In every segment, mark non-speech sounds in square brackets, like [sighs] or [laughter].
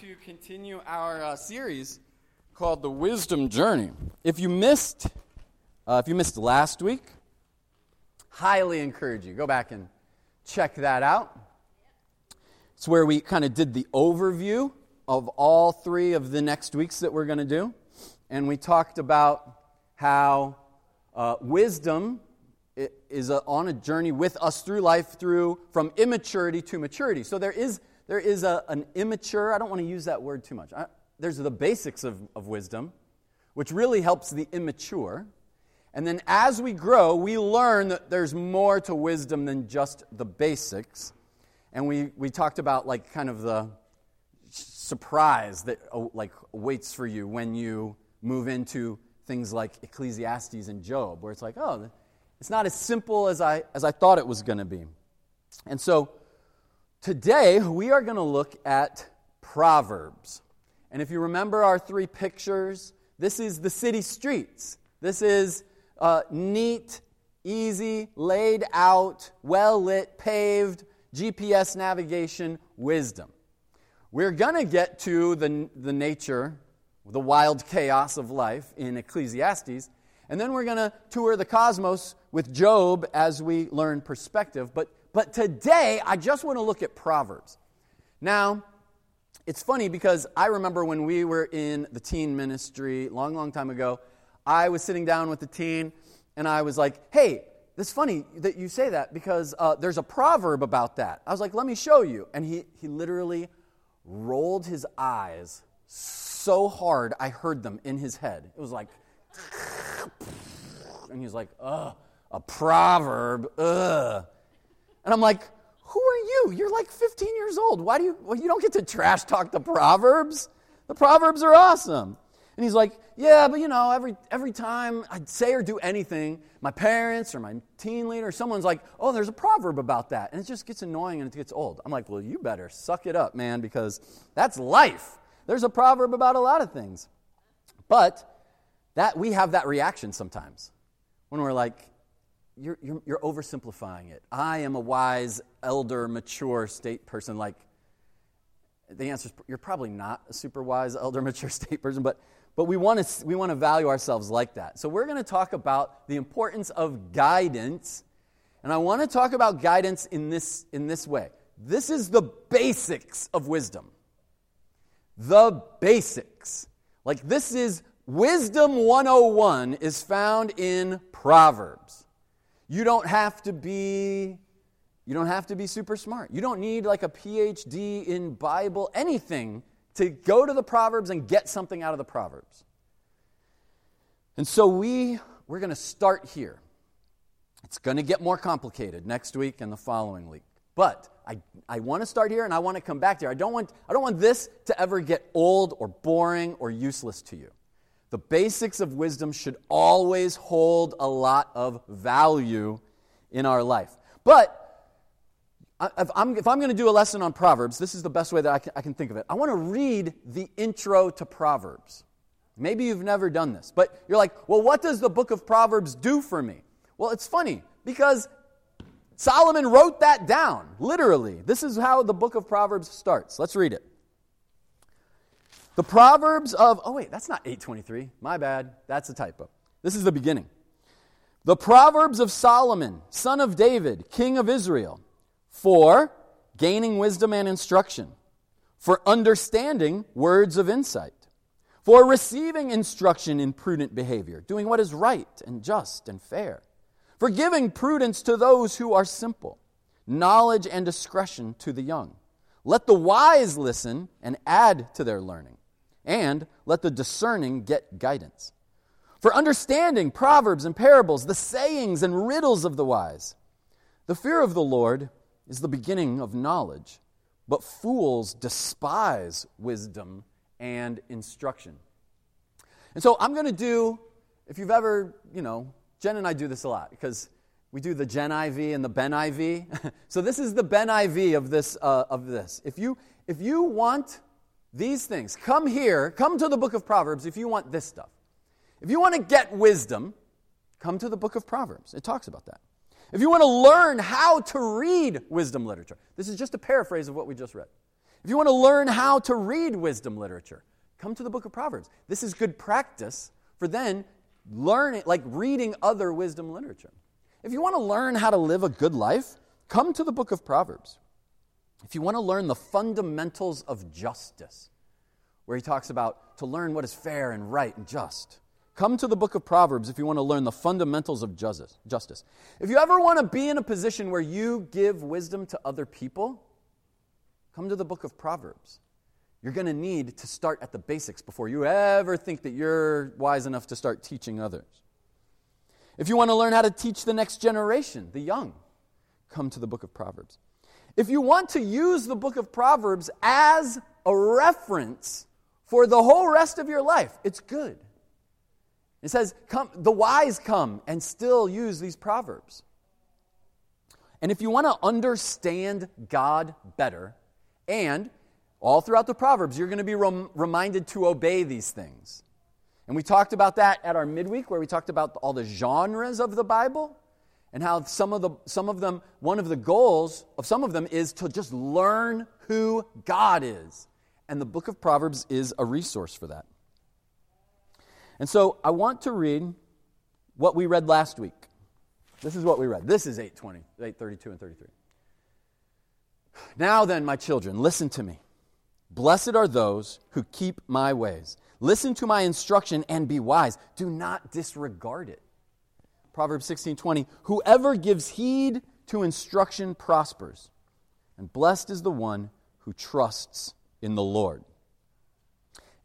to continue our uh, series called The Wisdom Journey. If you missed, uh, if you missed last week, highly encourage you go back and check that out. It's where we kind of did the overview of all three of the next weeks that we're going to do, and we talked about how uh, wisdom is a, on a journey with us through life through from immaturity to maturity. So there is there is a, an immature, I don't want to use that word too much. I, there's the basics of, of wisdom, which really helps the immature. And then as we grow, we learn that there's more to wisdom than just the basics. And we, we talked about like kind of the surprise that uh, like waits for you when you move into things like Ecclesiastes and Job, where it's like, oh, it's not as simple as I, as I thought it was going to be. And so Today, we are going to look at Proverbs. And if you remember our three pictures, this is the city streets. This is uh, neat, easy, laid out, well lit, paved, GPS navigation wisdom. We're going to get to the, the nature, the wild chaos of life in Ecclesiastes, and then we're going to tour the cosmos with Job as we learn perspective. But but today, I just want to look at Proverbs. Now, it's funny because I remember when we were in the teen ministry long, long time ago, I was sitting down with the teen and I was like, hey, it's funny that you say that because uh, there's a proverb about that. I was like, let me show you. And he, he literally rolled his eyes so hard I heard them in his head. It was like, [laughs] and he's like, ugh, a proverb, ugh. And I'm like, who are you? You're like 15 years old. Why do you, well, you don't get to trash talk the Proverbs? The Proverbs are awesome. And he's like, yeah, but you know, every, every time I say or do anything, my parents or my teen leader, someone's like, oh, there's a proverb about that. And it just gets annoying and it gets old. I'm like, well, you better suck it up, man, because that's life. There's a proverb about a lot of things. But that we have that reaction sometimes when we're like, you're, you're, you're oversimplifying it. I am a wise, elder, mature state person. Like, the answer is you're probably not a super wise, [laughs] elder, mature state person, but, but we want to we want to value ourselves like that. So, we're going to talk about the importance of guidance. And I want to talk about guidance in this, in this way. This is the basics of wisdom. The basics. Like, this is wisdom 101 is found in Proverbs. You don't have to be you don't have to be super smart. You don't need like a PhD in Bible, anything to go to the Proverbs and get something out of the Proverbs. And so we we're going to start here. It's going to get more complicated next week and the following week. But I, I want to start here and I want to come back there. I don't want, I don't want this to ever get old or boring or useless to you. The basics of wisdom should always hold a lot of value in our life. But if I'm, I'm going to do a lesson on Proverbs, this is the best way that I can, I can think of it. I want to read the intro to Proverbs. Maybe you've never done this, but you're like, well, what does the book of Proverbs do for me? Well, it's funny because Solomon wrote that down, literally. This is how the book of Proverbs starts. Let's read it. The Proverbs of, oh wait, that's not 823. My bad. That's a typo. This is the beginning. The Proverbs of Solomon, son of David, king of Israel, for gaining wisdom and instruction, for understanding words of insight, for receiving instruction in prudent behavior, doing what is right and just and fair, for giving prudence to those who are simple, knowledge and discretion to the young. Let the wise listen and add to their learning and let the discerning get guidance. For understanding proverbs and parables, the sayings and riddles of the wise. The fear of the Lord is the beginning of knowledge, but fools despise wisdom and instruction. And so I'm going to do, if you've ever, you know, Jen and I do this a lot because we do the Gen IV and the Ben IV. [laughs] so this is the Ben IV of this. Uh, of this. If you if you want these things. Come here, come to the book of Proverbs if you want this stuff. If you want to get wisdom, come to the book of Proverbs. It talks about that. If you want to learn how to read wisdom literature, this is just a paraphrase of what we just read. If you want to learn how to read wisdom literature, come to the book of Proverbs. This is good practice for then learning, like reading other wisdom literature. If you want to learn how to live a good life, come to the book of Proverbs. If you want to learn the fundamentals of justice, where he talks about to learn what is fair and right and just, come to the book of Proverbs if you want to learn the fundamentals of justice. If you ever want to be in a position where you give wisdom to other people, come to the book of Proverbs. You're going to need to start at the basics before you ever think that you're wise enough to start teaching others. If you want to learn how to teach the next generation, the young, come to the book of Proverbs. If you want to use the book of Proverbs as a reference for the whole rest of your life, it's good. It says, come, the wise come and still use these Proverbs. And if you want to understand God better, and all throughout the Proverbs, you're going to be rem- reminded to obey these things. And we talked about that at our midweek, where we talked about all the genres of the Bible and how some of, the, some of them, one of the goals of some of them is to just learn who God is. And the book of Proverbs is a resource for that. And so I want to read what we read last week. This is what we read. This is 820, 832 and 33. Now then, my children, listen to me. Blessed are those who keep my ways. Listen to my instruction and be wise. Do not disregard it. Proverbs 16:20 Whoever gives heed to instruction prospers, and blessed is the one who trusts in the Lord.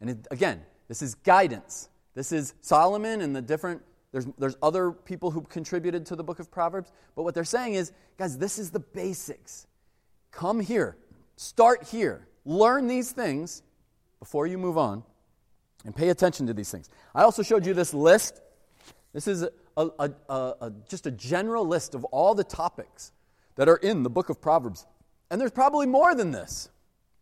And it, again, this is guidance. This is Solomon and the different there's, there's other people who contributed to the book of Proverbs, but what they're saying is, guys, this is the basics. Come here. Start here. Learn these things before you move on and pay attention to these things. I also showed you this list. This is a, a, a, just a general list of all the topics that are in the book of Proverbs. And there's probably more than this.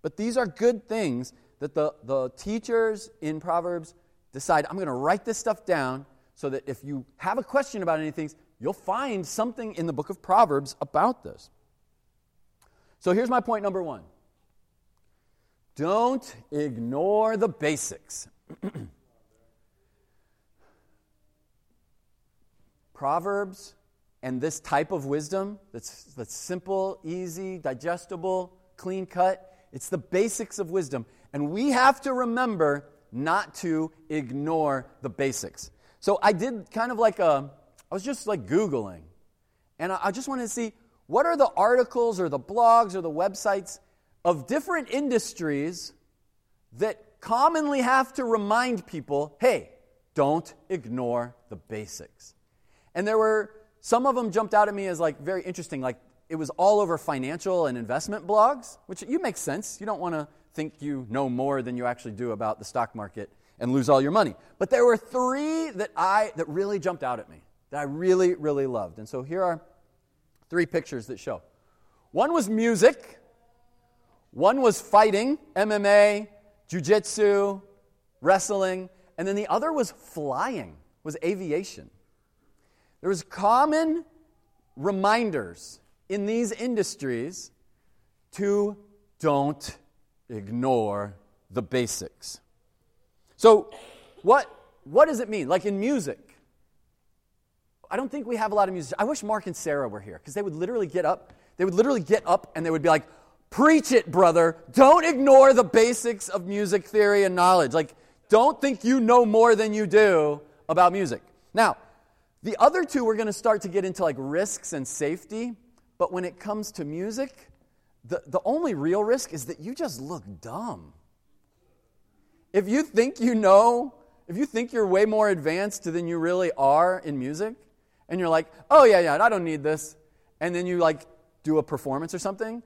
But these are good things that the, the teachers in Proverbs decide I'm going to write this stuff down so that if you have a question about anything, you'll find something in the book of Proverbs about this. So here's my point number one don't ignore the basics. [clears throat] Proverbs and this type of wisdom that's, that's simple, easy, digestible, clean cut, it's the basics of wisdom. And we have to remember not to ignore the basics. So I did kind of like a, I was just like Googling. And I just wanted to see what are the articles or the blogs or the websites of different industries that commonly have to remind people hey, don't ignore the basics. And there were some of them jumped out at me as like very interesting, like it was all over financial and investment blogs, which you make sense. You don't want to think you know more than you actually do about the stock market and lose all your money. But there were three that I that really jumped out at me that I really really loved. And so here are three pictures that show. One was music. One was fighting, MMA, jiu-jitsu, wrestling, and then the other was flying, was aviation. There was common reminders in these industries to don't ignore the basics. So, what, what does it mean? Like in music, I don't think we have a lot of music. I wish Mark and Sarah were here because they would literally get up. They would literally get up and they would be like, Preach it, brother. Don't ignore the basics of music theory and knowledge. Like, don't think you know more than you do about music. Now, the other two, we're going to start to get into like risks and safety. But when it comes to music, the, the only real risk is that you just look dumb. If you think you know, if you think you're way more advanced than you really are in music, and you're like, oh, yeah, yeah, I don't need this, and then you like do a performance or something,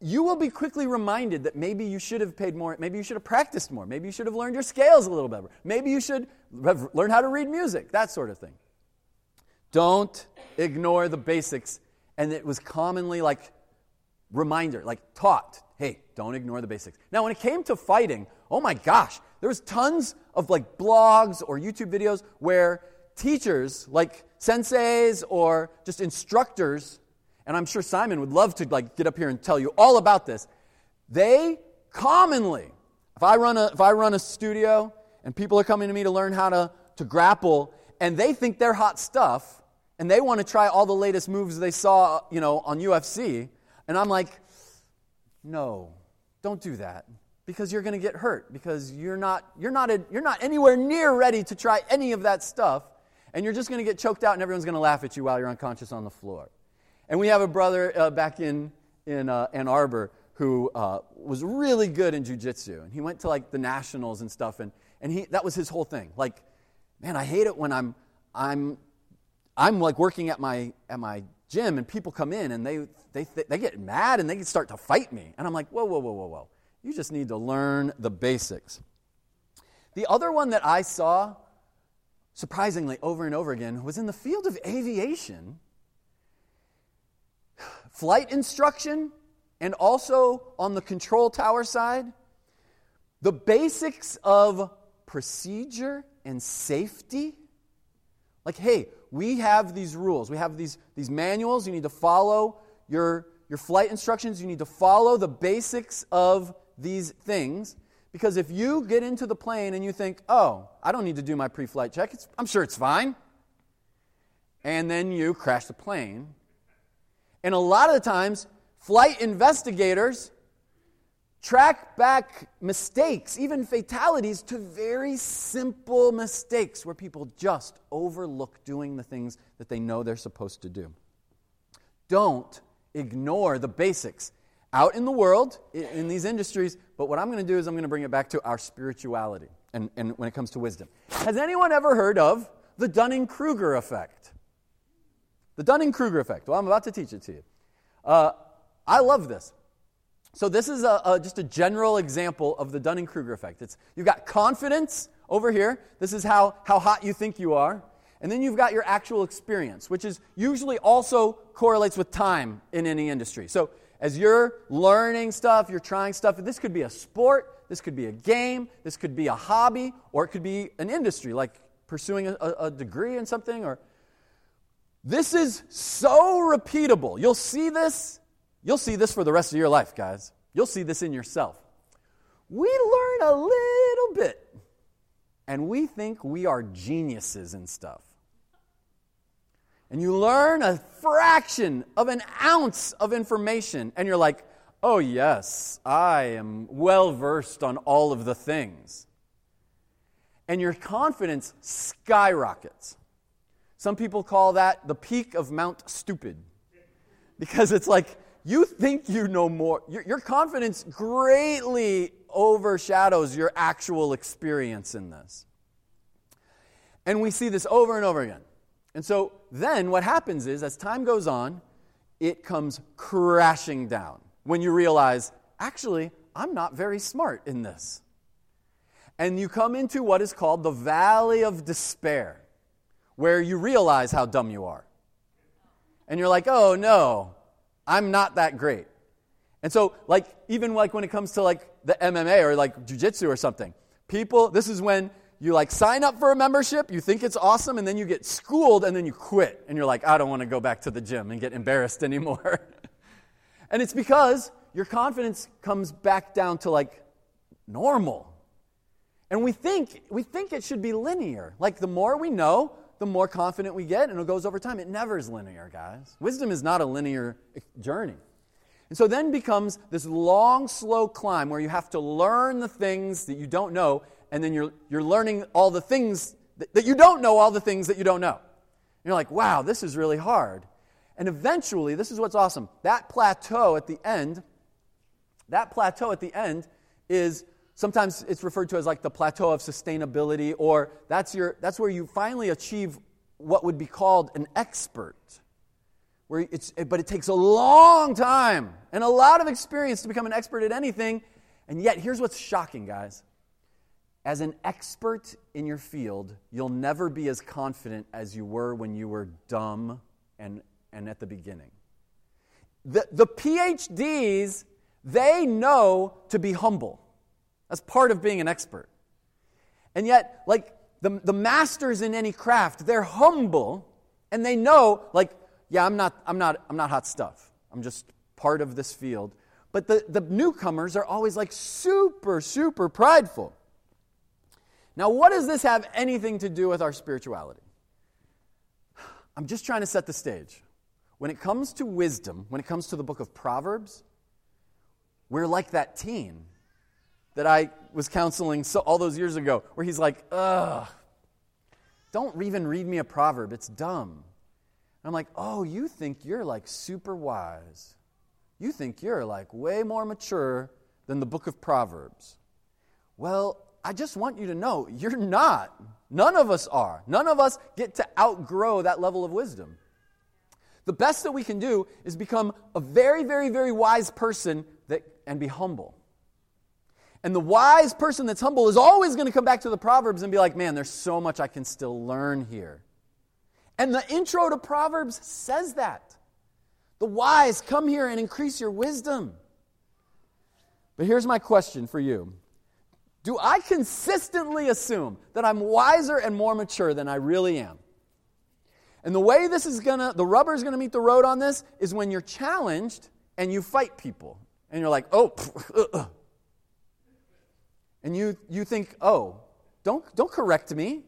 you will be quickly reminded that maybe you should have paid more, maybe you should have practiced more, maybe you should have learned your scales a little better, maybe you should learned how to read music, that sort of thing. Don't ignore the basics. And it was commonly like reminder, like taught, hey, don't ignore the basics. Now, when it came to fighting, oh my gosh, there was tons of like blogs or YouTube videos where teachers, like senseis or just instructors, and I'm sure Simon would love to like get up here and tell you all about this. They commonly, if I run a, if I run a studio and people are coming to me to learn how to, to grapple and they think they're hot stuff and they want to try all the latest moves they saw, you know, on UFC, and I'm like, no, don't do that because you're going to get hurt because you're not, you're, not a, you're not anywhere near ready to try any of that stuff and you're just going to get choked out and everyone's going to laugh at you while you're unconscious on the floor. And we have a brother uh, back in, in uh, Ann Arbor who uh, was really good in jujitsu. And he went to like the nationals and stuff. And, and he, that was his whole thing. Like, man, I hate it when I'm, I'm, I'm like working at my, at my gym and people come in and they, they, they get mad and they start to fight me. And I'm like, whoa, whoa, whoa, whoa, whoa. You just need to learn the basics. The other one that I saw, surprisingly, over and over again, was in the field of aviation. Flight instruction, and also on the control tower side, the basics of procedure and safety. Like, hey, we have these rules, we have these, these manuals, you need to follow your, your flight instructions, you need to follow the basics of these things. Because if you get into the plane and you think, oh, I don't need to do my pre flight check, it's, I'm sure it's fine, and then you crash the plane. And a lot of the times, flight investigators track back mistakes, even fatalities, to very simple mistakes where people just overlook doing the things that they know they're supposed to do. Don't ignore the basics out in the world, in these industries, but what I'm going to do is I'm going to bring it back to our spirituality and, and when it comes to wisdom. Has anyone ever heard of the Dunning Kruger effect? The Dunning Kruger effect. Well, I'm about to teach it to you. Uh, I love this. So, this is a, a, just a general example of the Dunning Kruger effect. It's, you've got confidence over here. This is how, how hot you think you are. And then you've got your actual experience, which is usually also correlates with time in any industry. So, as you're learning stuff, you're trying stuff, this could be a sport, this could be a game, this could be a hobby, or it could be an industry, like pursuing a, a degree in something. Or this is so repeatable. You'll see this. You'll see this for the rest of your life, guys. You'll see this in yourself. We learn a little bit, and we think we are geniuses and stuff and you learn a fraction of an ounce of information, and you're like, oh, yes, I am well versed on all of the things. And your confidence skyrockets. Some people call that the peak of Mount Stupid because it's like you think you know more. Your, your confidence greatly overshadows your actual experience in this. And we see this over and over again. And so then what happens is, as time goes on, it comes crashing down when you realize, actually, I'm not very smart in this. And you come into what is called the valley of despair, where you realize how dumb you are. And you're like, oh no, I'm not that great. And so, like, even like when it comes to like the MMA or like jujitsu or something, people, this is when you like sign up for a membership, you think it's awesome, and then you get schooled, and then you quit. And you're like, I don't want to go back to the gym and get embarrassed [laughs] anymore. and it's because your confidence comes back down to like normal. And we think, we think it should be linear. Like the more we know, the more confident we get, and it goes over time. It never is linear, guys. Wisdom is not a linear journey. And so then becomes this long, slow climb where you have to learn the things that you don't know and then you're, you're learning all the things that, that you don't know, all the things that you don't know. And you're like, wow, this is really hard. And eventually, this is what's awesome. That plateau at the end, that plateau at the end is sometimes it's referred to as like the plateau of sustainability, or that's, your, that's where you finally achieve what would be called an expert. Where it's, but it takes a long time and a lot of experience to become an expert at anything. And yet, here's what's shocking, guys as an expert in your field, you'll never be as confident as you were when you were dumb and, and at the beginning. The, the PhDs, they know to be humble. That's part of being an expert. And yet, like the, the masters in any craft, they're humble and they know, like, yeah, I'm not, I'm, not, I'm not hot stuff. I'm just part of this field. But the, the newcomers are always like super, super prideful. Now, what does this have anything to do with our spirituality? I'm just trying to set the stage. When it comes to wisdom, when it comes to the book of Proverbs, we're like that teen that I was counseling so, all those years ago, where he's like, ugh, don't even read me a proverb, it's dumb. And I'm like, oh, you think you're like super wise. You think you're like way more mature than the book of Proverbs. Well, I just want you to know you're not. None of us are. None of us get to outgrow that level of wisdom. The best that we can do is become a very, very, very wise person that, and be humble. And the wise person that's humble is always going to come back to the Proverbs and be like, man, there's so much I can still learn here. And the intro to Proverbs says that. The wise, come here and increase your wisdom. But here's my question for you Do I consistently assume that I'm wiser and more mature than I really am? And the way this is gonna, the rubber is gonna meet the road on this is when you're challenged and you fight people. And you're like, oh, uh, uh. And you, you think, oh, don't, don't correct me.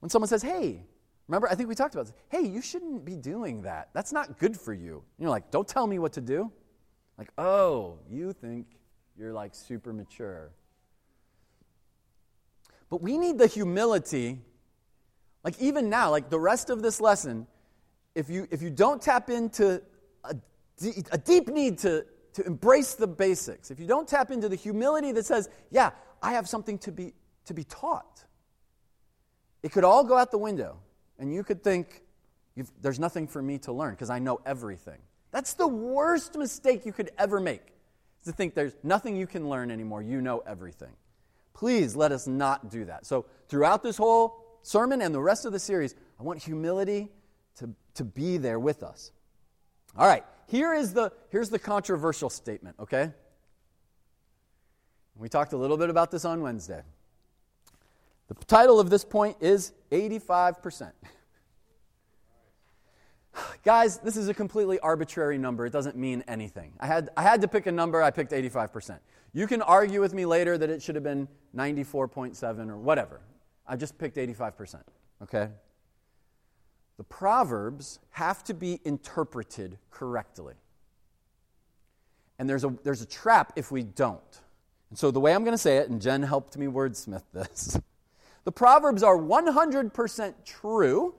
When someone says, hey, remember, I think we talked about this, hey, you shouldn't be doing that. That's not good for you. And you're like, don't tell me what to do. Like, oh, you think you're like super mature. But we need the humility like even now, like the rest of this lesson, if you if you don't tap into a, a deep need to to embrace the basics, if you don't tap into the humility that says, "Yeah, I have something to be to be taught," it could all go out the window, and you could think, "There's nothing for me to learn because I know everything." That's the worst mistake you could ever make. To think there's nothing you can learn anymore. You know everything. Please let us not do that. So throughout this whole sermon and the rest of the series, I want humility to, to be there with us. All right, here is the, here's the controversial statement, okay? We talked a little bit about this on Wednesday. The title of this point is 85%. [sighs] Guys, this is a completely arbitrary number. It doesn't mean anything. I had, I had to pick a number, I picked 85%. You can argue with me later that it should have been 94.7 or whatever. I just picked 85%, okay? The Proverbs have to be interpreted correctly. And there's a, there's a trap if we don't. And so the way I'm going to say it, and Jen helped me wordsmith this [laughs] the Proverbs are 100% true,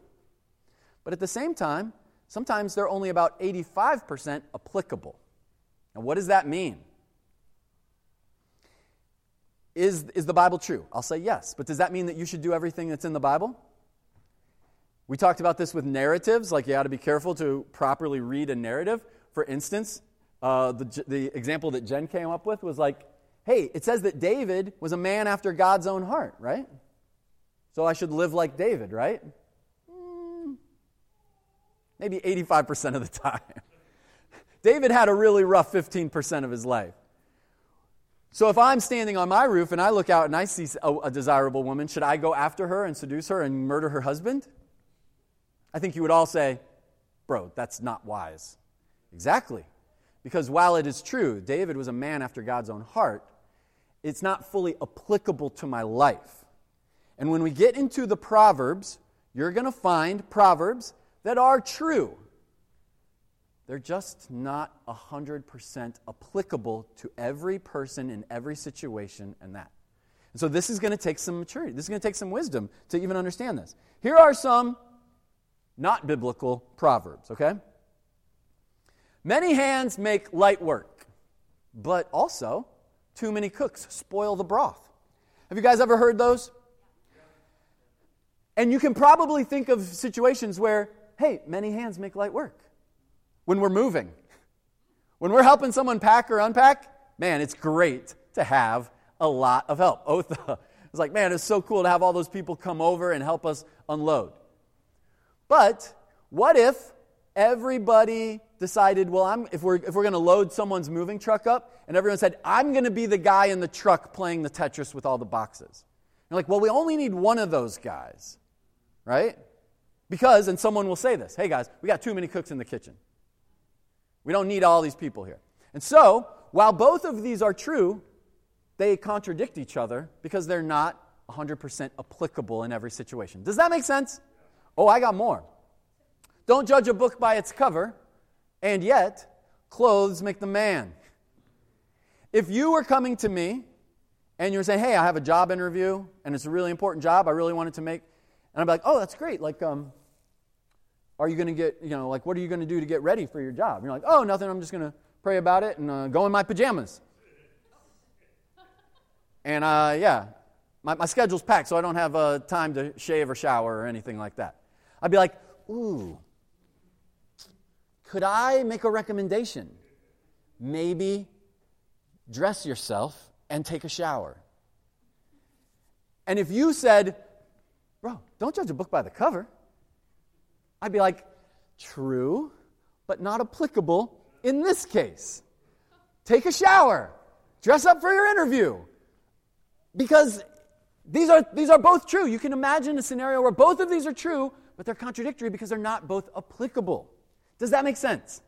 but at the same time, sometimes they're only about 85% applicable. Now, what does that mean? Is, is the Bible true? I'll say yes. But does that mean that you should do everything that's in the Bible? We talked about this with narratives, like you ought to be careful to properly read a narrative. For instance, uh, the, the example that Jen came up with was like, hey, it says that David was a man after God's own heart, right? So I should live like David, right? Mm, maybe 85% of the [laughs] time. David had a really rough 15% of his life. So if I'm standing on my roof and I look out and I see a, a, desirable woman, should I go after her and seduce her and murder her husband? I think you would all say, bro, that's not wise. Exactly. Because while it is true, David was a man after God's own heart, it's not fully applicable to my life. And when we get into the Proverbs, you're going to find Proverbs that are true. They're just not 100% applicable to every person in every situation and that. And so this is going to take some maturity. This is going to take some wisdom to even understand this. Here are some not biblical proverbs, okay? Many hands make light work, but also too many cooks spoil the broth. Have you guys ever heard those? And you can probably think of situations where, hey, many hands make light work when we're moving. When we're helping someone pack or unpack, man, it's great to have a lot of help. Otha [laughs] it's like, man, it's so cool to have all those people come over and help us unload. But what if everybody decided, well, I'm, if we're, if we're going to load someone's moving truck up, and everyone said, I'm going to be the guy in the truck playing the Tetris with all the boxes? You're like, well, we only need one of those guys, right? Because, and someone will say this, hey guys, we got too many cooks in the kitchen. We don't need all these people here. And so, while both of these are true, they contradict each other because they're not 100% applicable in every situation. Does that make sense? Oh, I got more. Don't judge a book by its cover, and yet, clothes make the man. If you were coming to me and you were saying, hey, I have a job interview and it's a really important job, I really wanted to make, and I'd be like, oh, that's great. Like, um, are you going to get, you know, like, what are you going to do to get ready for your job? And you're like, oh, nothing. I'm just going to pray about it and uh, go in my pajamas. and uh, yeah, my, my schedule's packed, so I don't have uh, time to shave or shower or anything like that. I'd be like, ooh, could I make a recommendation? Maybe dress yourself and take a shower. And if you said, bro, don't judge a book by the cover, I'd be like, true, but not applicable in this case. Take a shower, dress up for your interview. Because these are, these are both true. You can imagine a scenario where both of these are true, but they're contradictory because they're not both applicable. Does that make sense?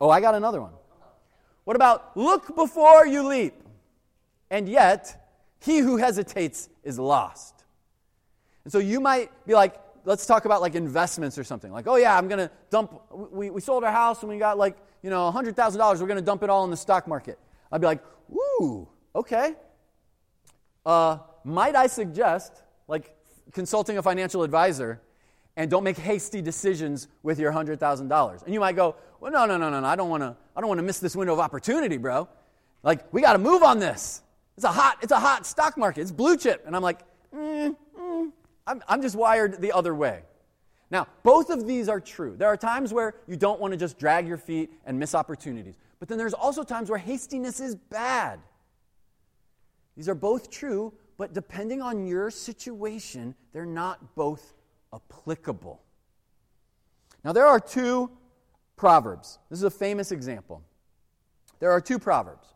Oh, I got another one. What about look before you leap? And yet, he who hesitates is lost. And so you might be like, let's talk about like investments or something. Like, oh yeah, I'm going to dump, we, we sold our house and we got like, you know, $100,000. We're going to dump it all in the stock market. I'd be like, ooh, okay. Uh, might I suggest, like, consulting a financial advisor and don't make hasty decisions with your $100,000. And you might go, well, no, no, no, no, no. I don't want to I don't want to miss this window of opportunity, bro. Like, we got to move on this. It's a hot, it's a hot stock market. It's blue chip. And I'm like, mm, mm. I'm, I'm just wired the other way. Now, both of these are true. There are times where you don't want to just drag your feet and miss opportunities. But then there's also times where hastiness is bad. These are both true, but depending on your situation, they're not both applicable. Now, there are two proverbs. This is a famous example. There are two proverbs.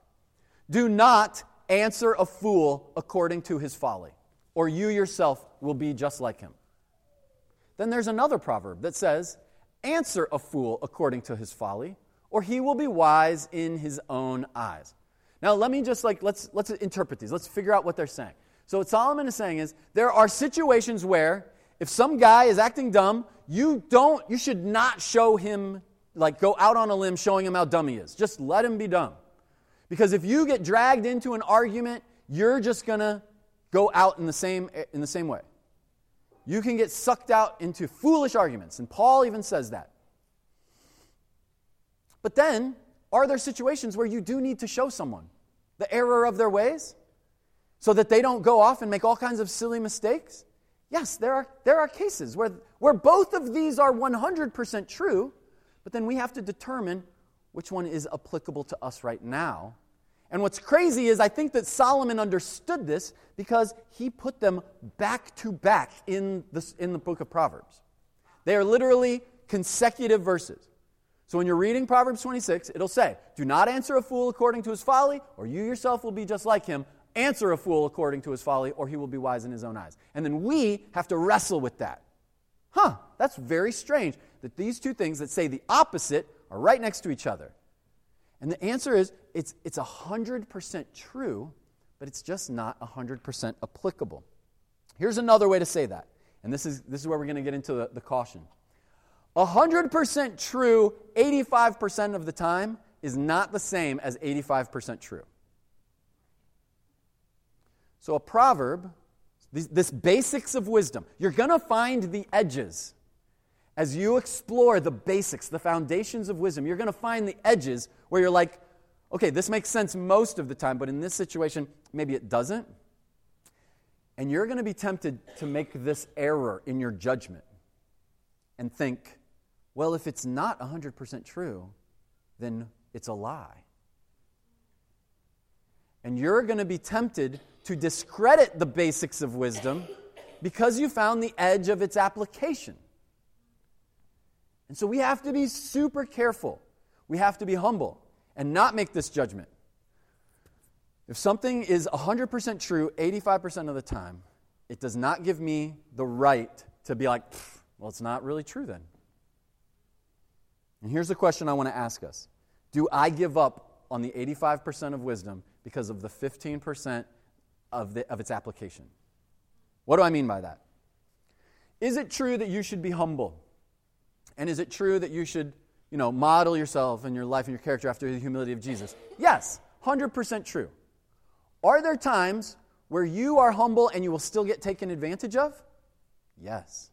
Do not answer a fool according to his folly, or you yourself will be just like him. Then there's another proverb that says, Answer a fool according to his folly, or he will be wise in his own eyes. Now, let me just like, let's, let's interpret these. Let's figure out what they're saying. So, what Solomon is saying is there are situations where if some guy is acting dumb, you don't, you should not show him, like go out on a limb showing him how dumb he is. Just let him be dumb. Because if you get dragged into an argument, you're just gonna go out in the same, in the same way. You can get sucked out into foolish arguments, and Paul even says that. But then, are there situations where you do need to show someone the error of their ways so that they don't go off and make all kinds of silly mistakes? Yes, there are, there are cases where, where both of these are 100% true, but then we have to determine which one is applicable to us right now. And what's crazy is I think that Solomon understood this because he put them back to back in, this, in the book of Proverbs. They are literally consecutive verses. So when you're reading Proverbs 26, it'll say, Do not answer a fool according to his folly, or you yourself will be just like him answer a fool according to his folly, or he will be wise in his own eyes. And then we have to wrestle with that. Huh, that's very strange that these two things that say the opposite are right next to each other. And the answer is it's, it's 100% true, but it's just not 100% applicable. Here's another way to say that, and this is, this is where we're going to get into the, the caution. 100% true 85% of the time is not the same as 85% true. So, a proverb, this basics of wisdom, you're going to find the edges. As you explore the basics, the foundations of wisdom, you're going to find the edges where you're like, okay, this makes sense most of the time, but in this situation, maybe it doesn't. And you're going to be tempted to make this error in your judgment and think, well, if it's not 100% true, then it's a lie. And you're going to be tempted to discredit the basics of wisdom because you found the edge of its application. And so we have to be super careful. We have to be humble and not make this judgment. If something is 100% true 85% of the time, it does not give me the right to be like, well, it's not really true then. And here's the question I want to ask us Do I give up on the 85% of wisdom because of the 15% of, the, of its application? What do I mean by that? Is it true that you should be humble? And is it true that you should, you know, model yourself and your life and your character after the humility of Jesus? Yes, 100% true. Are there times where you are humble and you will still get taken advantage of? Yes.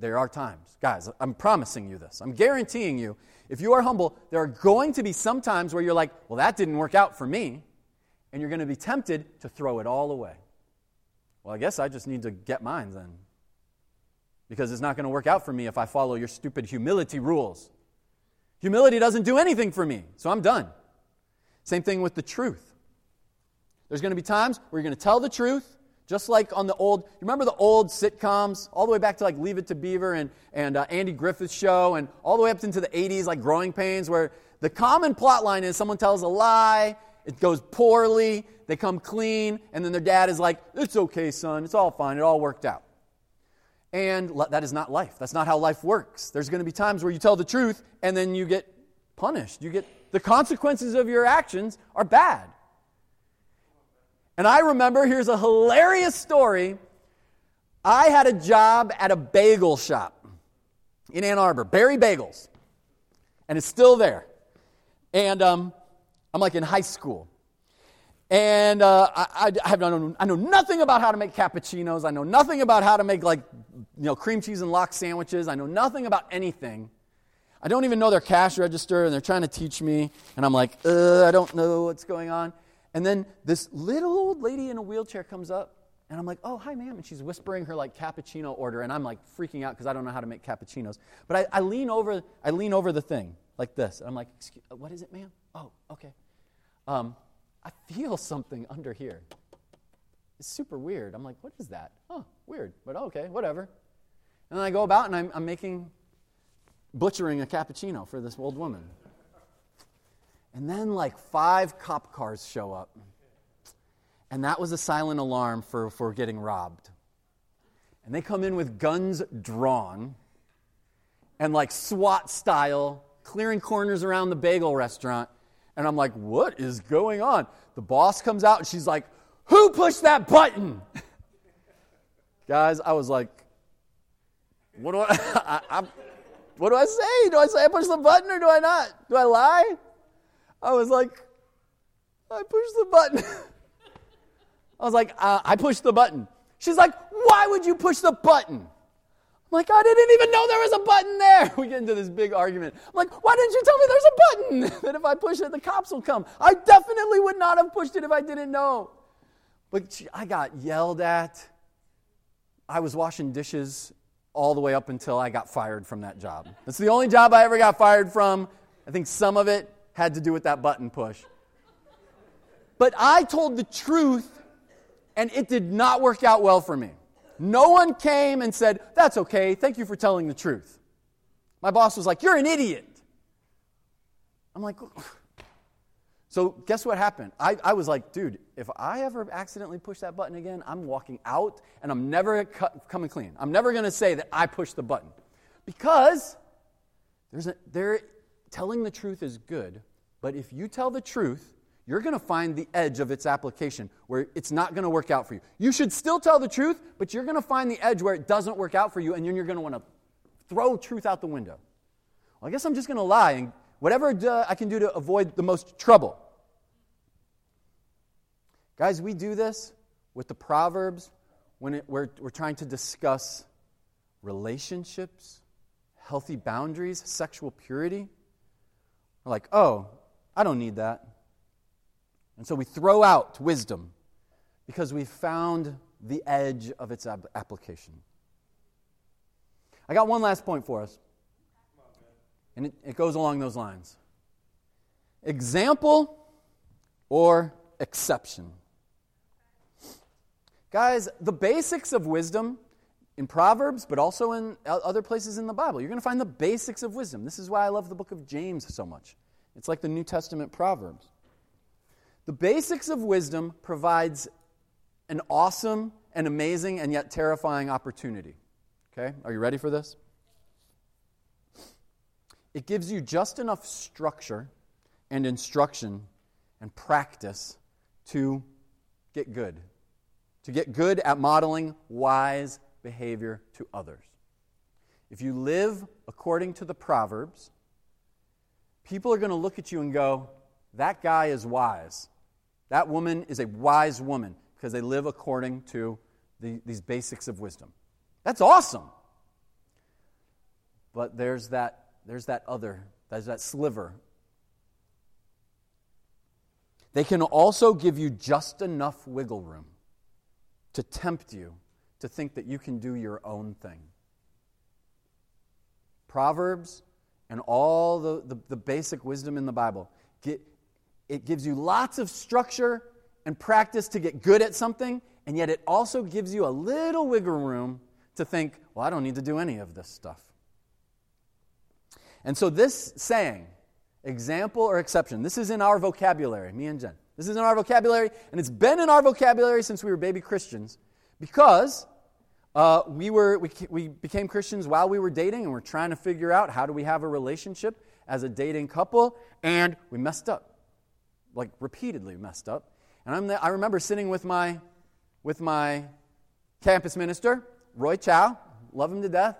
There are times. Guys, I'm promising you this. I'm guaranteeing you, if you are humble, there are going to be some times where you're like, well, that didn't work out for me. And you're going to be tempted to throw it all away. Well, I guess I just need to get mine then. Because it's not going to work out for me if I follow your stupid humility rules. Humility doesn't do anything for me, so I'm done. Same thing with the truth. There's going to be times where you're going to tell the truth, just like on the old, you remember the old sitcoms, all the way back to like Leave It to Beaver and, and uh, Andy Griffith's show, and all the way up into the 80s, like Growing Pains, where the common plot line is someone tells a lie, it goes poorly, they come clean, and then their dad is like, It's okay, son, it's all fine, it all worked out. And that is not life. That's not how life works. There's going to be times where you tell the truth and then you get punished. You get the consequences of your actions are bad. And I remember, here's a hilarious story. I had a job at a bagel shop in Ann Arbor, Barry Bagels, and it's still there. And um, I'm like in high school. And uh, I, I, have no, I know nothing about how to make cappuccinos. I know nothing about how to make like you know cream cheese and lox sandwiches. I know nothing about anything. I don't even know their cash register, and they're trying to teach me. And I'm like, I don't know what's going on. And then this little old lady in a wheelchair comes up, and I'm like, oh, hi, ma'am. And she's whispering her like cappuccino order, and I'm like freaking out because I don't know how to make cappuccinos. But I, I, lean over, I lean over the thing like this. And I'm like, what is it, ma'am? Oh, okay. Um, I feel something under here. It's super weird. I'm like, what is that? Oh, weird. But okay, whatever. And then I go about and I'm, I'm making, butchering a cappuccino for this old woman. And then, like, five cop cars show up. And that was a silent alarm for, for getting robbed. And they come in with guns drawn and, like, SWAT style, clearing corners around the bagel restaurant. And I'm like, what is going on? The boss comes out and she's like, who pushed that button? [laughs] Guys, I was like, what do I, [laughs] I, I, what do I say? Do I say I pushed the button or do I not? Do I lie? I was like, I pushed the button. [laughs] I was like, uh, I pushed the button. She's like, why would you push the button? I'm like, I didn't even know there was a button there. [laughs] We get into this big argument. I'm like, why didn't you tell me there's a button? [laughs] that if I push it, the cops will come. I definitely would not have pushed it if I didn't know. But I got yelled at. I was washing dishes all the way up until I got fired from that job. That's the only job I ever got fired from. I think some of it had to do with that button push. But I told the truth, and it did not work out well for me. No one came and said, That's okay, thank you for telling the truth. My boss was like, You're an idiot. I'm like, so guess what happened? I, I was like, dude, if I ever accidentally push that button again, I'm walking out and I'm never coming clean. I'm never going to say that I pushed the button. Because there's a, there telling the truth is good, but if you tell the truth, you're going to find the edge of its application where it's not going to work out for you. You should still tell the truth, but you're going to find the edge where it doesn't work out for you, and then you're going to want to throw truth out the window. Well, I guess I'm just going to lie and whatever uh, I can do to avoid the most trouble. Guys, we do this with the Proverbs when it, we're, we're trying to discuss relationships, healthy boundaries, sexual purity. We're like, oh, I don't need that. And so we throw out wisdom because we've found the edge of its application. I got one last point for us, and it, it goes along those lines example or exception. Guys, the basics of wisdom in Proverbs, but also in other places in the Bible. You're going to find the basics of wisdom. This is why I love the book of James so much. It's like the New Testament Proverbs. The basics of wisdom provides an awesome and amazing and yet terrifying opportunity. Okay? Are you ready for this? it gives you just enough structure and instruction and practice to get good, to get good at modeling wise behavior to others. If you live according to the Proverbs, people are going to look at you and go, that guy is wise. That woman is a wise woman because they live according to the, these basics of wisdom. That's awesome. But there's that, there's that other, there's that sliver. They can also give you just enough wiggle room to tempt you to think that you can do your own thing. Proverbs and all the, the, the basic wisdom in the Bible, get, it gives you lots of structure and practice to get good at something, and yet it also gives you a little wiggle room to think, well, I don't need to do any of this stuff. And so, this saying, example or exception, this is in our vocabulary, me and Jen. This is in our vocabulary, and it's been in our vocabulary since we were baby Christians because uh, we, were, we, we became Christians while we were dating, and we're trying to figure out how do we have a relationship as a dating couple, and we messed up. Like, repeatedly messed up. And I'm the, I remember sitting with my, with my campus minister, Roy Chow, love him to death,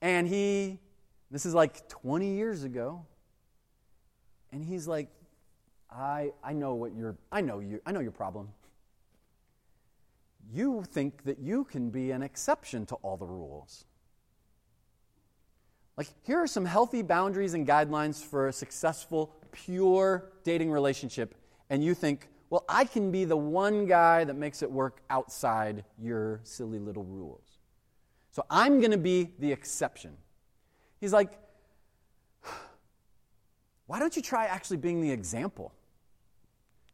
and he, this is like 20 years ago, and he's like, I, I know what your, I know you, I know your problem. You think that you can be an exception to all the rules. Like, here are some healthy boundaries and guidelines for a successful, pure dating relationship, and you think, well, I can be the one guy that makes it work outside your silly little rules. So I'm going to be the exception. He's like, [sighs] why don't you try actually being the example?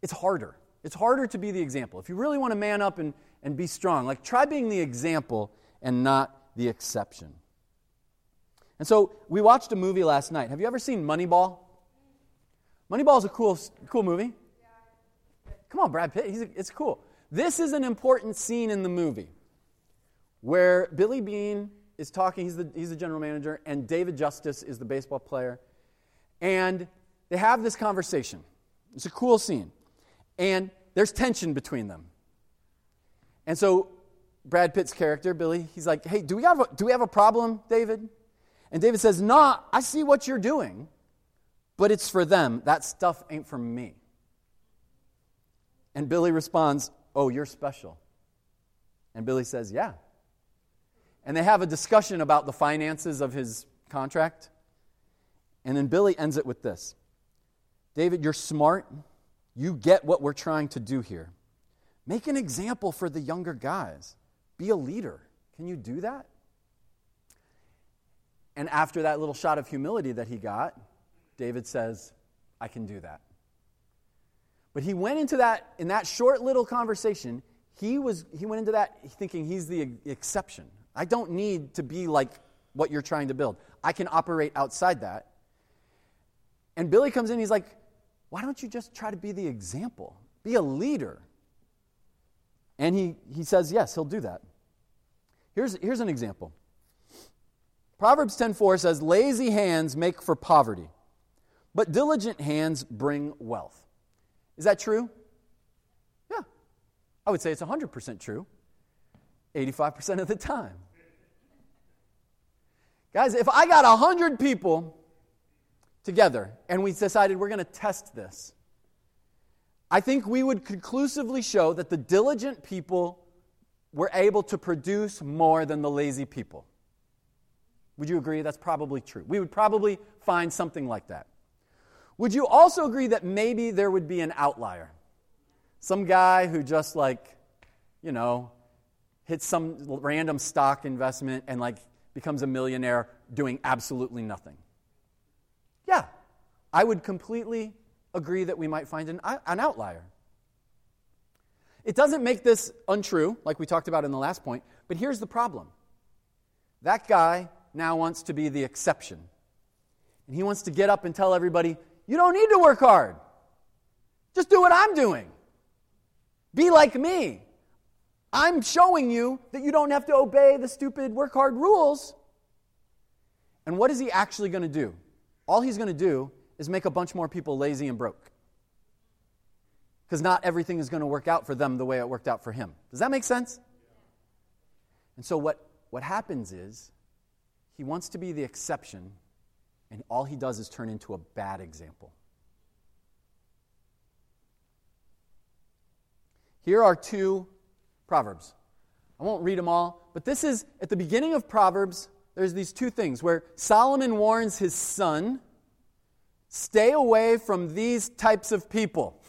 It's harder. It's harder to be the example. If you really want to man up and, and be strong, like try being the example and not the exception. And so we watched a movie last night. Have you ever seen Moneyball? Moneyball is a cool, cool movie. Come on, Brad Pitt. A, it's cool. This is an important scene in the movie where Billy Beane is talking. He's the, he's the general manager, and David Justice is the baseball player. And they have this conversation. It's a cool scene. And there's tension between them. And so Brad Pitt's character, Billy, he's like, hey, do we have a, do we have a problem, David? And David says, nah, I see what you're doing, but it's for them. That stuff ain't for me. And Billy responds, Oh, you're special. And Billy says, Yeah. And they have a discussion about the finances of his contract. And then Billy ends it with this David, you're smart. You get what we're trying to do here. Make an example for the younger guys. Be a leader. Can you do that? And after that little shot of humility that he got, David says, I can do that. But he went into that, in that short little conversation, he, was, he went into that thinking he's the exception. I don't need to be like what you're trying to build. I can operate outside that. And Billy comes in, he's like, why don't you just try to be the example? Be a leader. And he, he says, yes, he'll do that. Here's, here's an example. Proverbs 10:4 says, "Lazy hands make for poverty, but diligent hands bring wealth." Is that true? Yeah. I would say it's 100% true, 85% of the time. Guys, if I got 100 people together and we decided we're going to test this, I think we would conclusively show that the diligent people were able to produce more than the lazy people. Would you agree? That's probably true. We would probably find something like that. Would you also agree that maybe there would be an outlier? Some guy who just like, you know, hits some random stock investment and like becomes a millionaire doing absolutely nothing. Yeah, I would completely agree that we might find an, uh, an outlier. It doesn't make this untrue, like we talked about in the last point, but here's the problem. That guy now wants to be the exception. And he wants to get up and tell everybody, you don't need to work hard. Just do what I'm doing. Be like me. I'm showing you that you don't have to obey the stupid work hard rules. And what is he actually going to do? all he's going to do is make a bunch more people lazy and broke. Because not everything is going to work out for them the way it worked out for him. Does that make sense? And so, what, what happens is he wants to be the exception, and all he does is turn into a bad example. Here are two Proverbs. I won't read them all, but this is at the beginning of Proverbs, there's these two things where Solomon warns his son stay away from these types of people.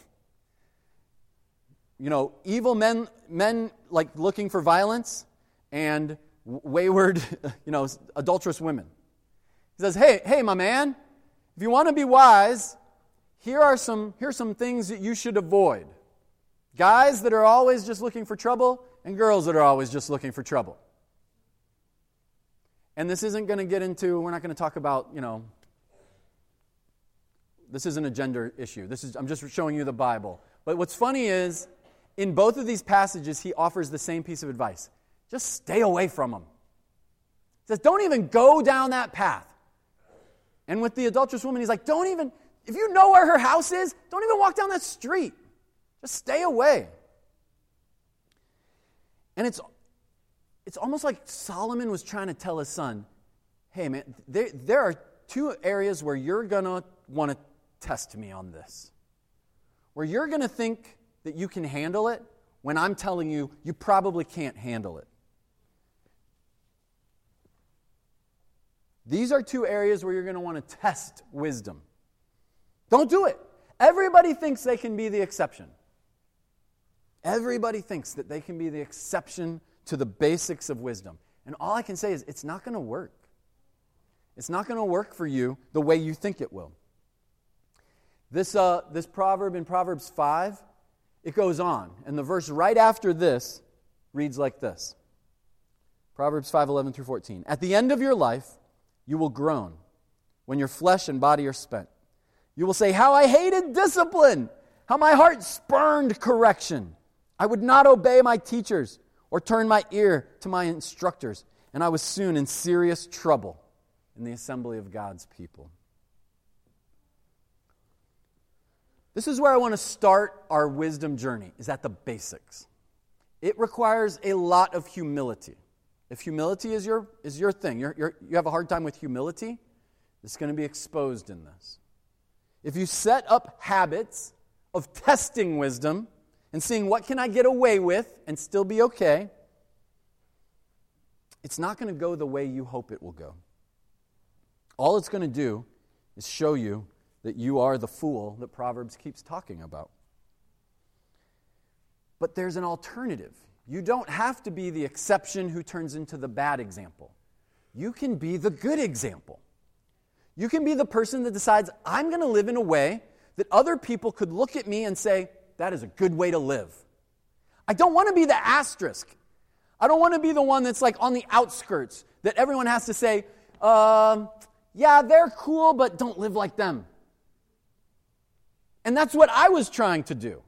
You know, evil men, men like looking for violence, and wayward, [laughs] you know, adulterous women. He says, "Hey, hey, my man, if you want to be wise, here are some here are some things that you should avoid. Guys that are always just looking for trouble, and girls that are always just looking for trouble. And this isn't going to get into, we're not going to talk about, you know, this isn't a gender issue. This is, I'm just showing you the Bible. But what's funny is, in both of these passages, he offers the same piece of advice just stay away from them. He says, don't even go down that path. And with the adulterous woman, he's like, don't even, if you know where her house is, don't even walk down that street. Just stay away. And it's, it's almost like Solomon was trying to tell his son, hey, man, there, there are two areas where you're going to want to test me on this. Where you're going to think that you can handle it when I'm telling you you probably can't handle it. These are two areas where you're going to want to test wisdom. Don't do it. Everybody thinks they can be the exception. Everybody thinks that they can be the exception to the basics of wisdom. And all I can say is it's not going to work. It's not going to work for you the way you think it will. This, uh, this proverb in Proverbs 5, it goes on. And the verse right after this reads like this Proverbs 5 11 through 14. At the end of your life, you will groan when your flesh and body are spent. You will say, How I hated discipline! How my heart spurned correction! I would not obey my teachers or turn my ear to my instructors, and I was soon in serious trouble in the assembly of God's people. This is where I want to start our wisdom journey, is at the basics. It requires a lot of humility. If humility is your, is your thing, you're, you're, you have a hard time with humility, it's going to be exposed in this. If you set up habits of testing wisdom, and seeing what can I get away with and still be okay, it's not going to go the way you hope it will go. All it's going to do is show you that you are the fool that Proverbs keeps talking about. But there's an alternative. You don't have to be the exception who turns into the bad example. You can be the good example. You can be the person that decides, I'm going to live in a way that other people could look at me and say, that is a good way to live. I don't want to be the asterisk. I don't want to be the one that's like on the outskirts that everyone has to say, um, yeah, they're cool, but don't live like them. And that's what I was trying to do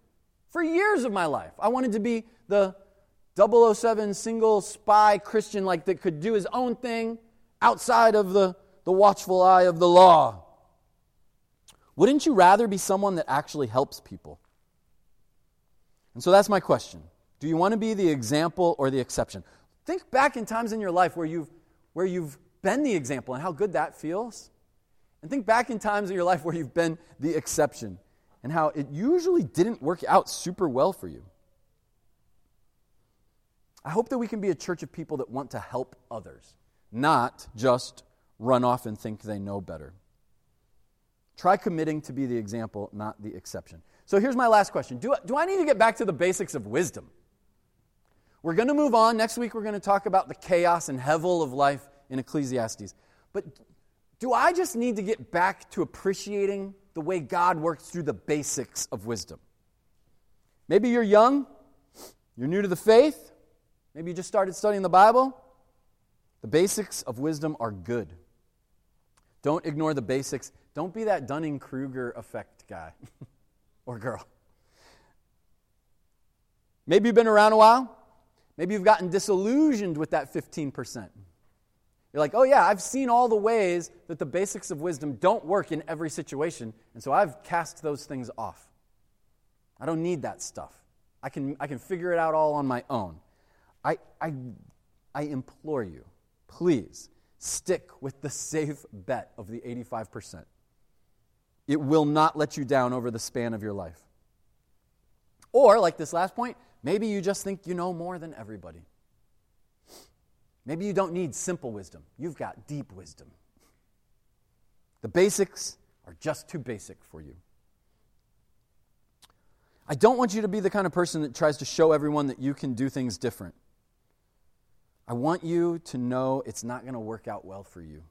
for years of my life. I wanted to be the 007 single spy Christian, like that could do his own thing outside of the, the watchful eye of the law. Wouldn't you rather be someone that actually helps people? And so that's my question. Do you want to be the example or the exception? Think back in times in your life where you've, where you've been the example and how good that feels. And think back in times in your life where you've been the exception and how it usually didn't work out super well for you. I hope that we can be a church of people that want to help others, not just run off and think they know better. Try committing to be the example, not the exception. So here's my last question Do, do I need to get back to the basics of wisdom? We're going to move on. Next week, we're going to talk about the chaos and hevel of life in Ecclesiastes. But do I just need to get back to appreciating the way God works through the basics of wisdom? Maybe you're young, you're new to the faith, maybe you just started studying the Bible. The basics of wisdom are good. Don't ignore the basics. Don't be that Dunning Kruger effect guy. [laughs] or girl. Maybe you've been around a while. Maybe you've gotten disillusioned with that 15%. You're like, oh, yeah, I've seen all the ways that the basics of wisdom don't work in every situation, and so I've cast those things off. I don't need that stuff. I can, I can figure it out all on my own. I, I, I implore you, please stick with the safe bet of the 85%. It will not let you down over the span of your life. Or, like this last point, maybe you just think you know more than everybody. Maybe you don't need simple wisdom, you've got deep wisdom. The basics are just too basic for you. I don't want you to be the kind of person that tries to show everyone that you can do things different. I want you to know it's not going to work out well for you.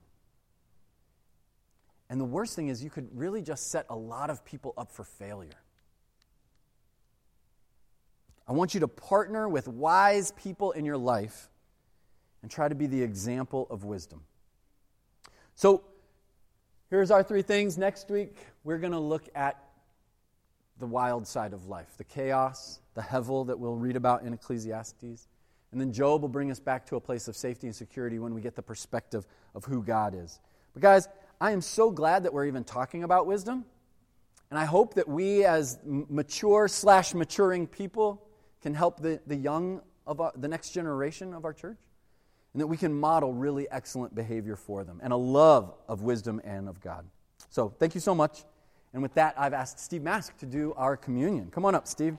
And the worst thing is, you could really just set a lot of people up for failure. I want you to partner with wise people in your life and try to be the example of wisdom. So, here's our three things. Next week, we're going to look at the wild side of life the chaos, the hevel that we'll read about in Ecclesiastes. And then Job will bring us back to a place of safety and security when we get the perspective of who God is. But, guys, I am so glad that we're even talking about wisdom. And I hope that we, as mature slash maturing people, can help the, the young of our, the next generation of our church and that we can model really excellent behavior for them and a love of wisdom and of God. So, thank you so much. And with that, I've asked Steve Mask to do our communion. Come on up, Steve.